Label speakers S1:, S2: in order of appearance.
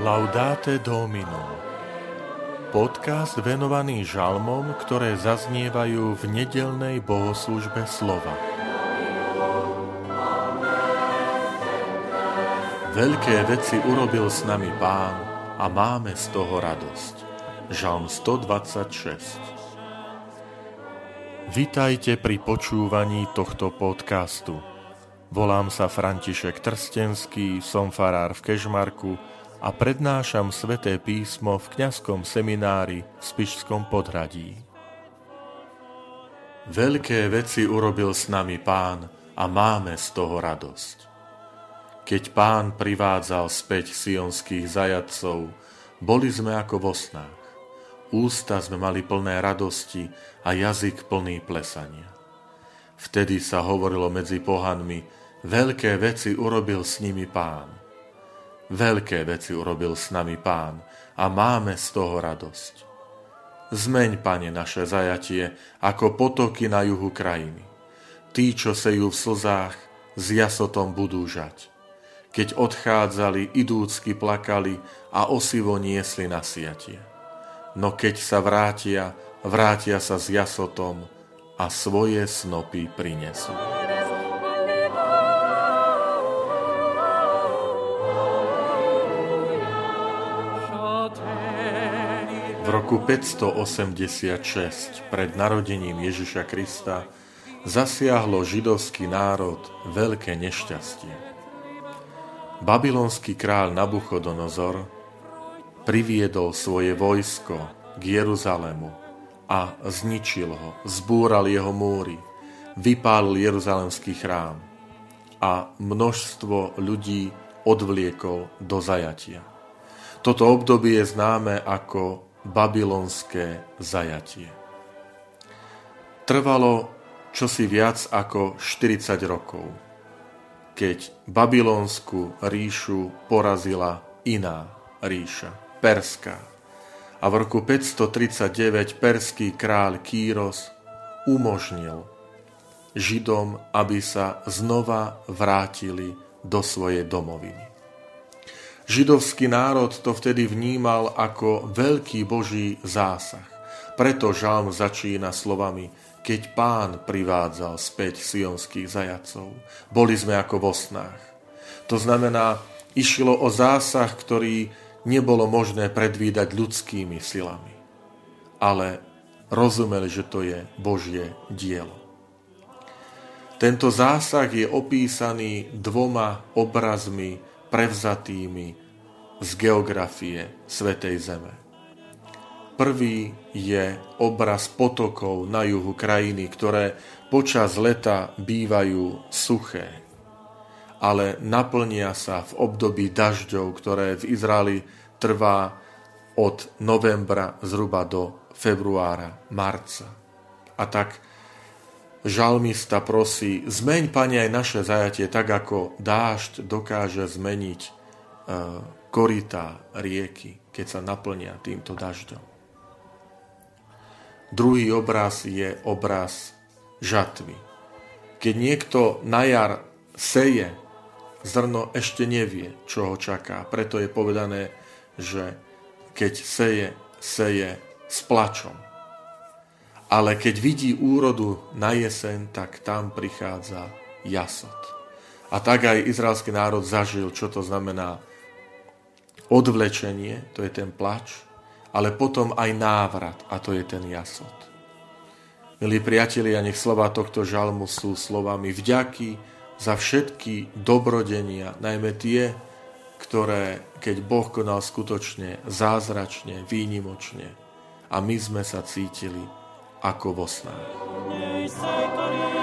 S1: Laudate Domino Podcast venovaný žalmom, ktoré zaznievajú v nedelnej bohoslužbe slova. Veľké veci urobil s nami Pán a máme z toho radosť. Žalm 126 Vitajte pri počúvaní tohto podcastu. Volám sa František Trstenský, som farár v Kežmarku a prednášam sveté písmo v kňazskom seminári v Spišskom podhradí. Veľké veci urobil s nami pán a máme z toho radosť. Keď pán privádzal späť sionských zajadcov, boli sme ako vo snách. Ústa sme mali plné radosti a jazyk plný plesania. Vtedy sa hovorilo medzi pohanmi, veľké veci urobil s nimi pán. Veľké veci urobil s nami pán a máme z toho radosť. Zmeň, pane, naše zajatie ako potoky na juhu krajiny. Tí, čo sejú v slzách, s jasotom budú žať. Keď odchádzali, idúcky plakali a osivo niesli na siatie. No keď sa vrátia, vrátia sa s jasotom a svoje snopy prinesú. Roku 586 pred narodením Ježiša Krista zasiahlo židovský národ veľké nešťastie. Babylonský kráľ Nabuchodonozor priviedol svoje vojsko k Jeruzalému a zničil ho, zbúral jeho múry, vypálil Jeruzalemský chrám a množstvo ľudí odvliekol do zajatia. Toto obdobie je známe ako babylonské zajatie. Trvalo čosi viac ako 40 rokov, keď babylonskú ríšu porazila iná ríša, Perská. A v roku 539 perský kráľ Kýros umožnil Židom, aby sa znova vrátili do svojej domoviny. Židovský národ to vtedy vnímal ako veľký boží zásah. Preto žalm začína slovami Keď pán privádzal späť sionských zajacov, boli sme ako vo snách. To znamená, išlo o zásah, ktorý nebolo možné predvídať ľudskými silami. Ale rozumeli, že to je Božie dielo. Tento zásah je opísaný dvoma obrazmi prevzatými z geografie Svetej Zeme. Prvý je obraz potokov na juhu krajiny, ktoré počas leta bývajú suché, ale naplnia sa v období dažďov, ktoré v Izraeli trvá od novembra zhruba do februára, marca. A tak žalmista prosí, zmeň, Pane, aj naše zajatie, tak ako dážď dokáže zmeniť e, korytá rieky, keď sa naplnia týmto dažďom. Druhý obraz je obraz žatvy. Keď niekto na jar seje, zrno ešte nevie, čo ho čaká. Preto je povedané, že keď seje, seje s plačom ale keď vidí úrodu na jeseň, tak tam prichádza jasot. A tak aj izraelský národ zažil, čo to znamená odvlečenie, to je ten plač, ale potom aj návrat, a to je ten jasot. Milí priatelia, nech slova tohto žalmu sú slovami vďaky za všetky dobrodenia, najmä tie, ktoré, keď Boh konal skutočne zázračne, výnimočne, a my sme sa cítili ako vo snách.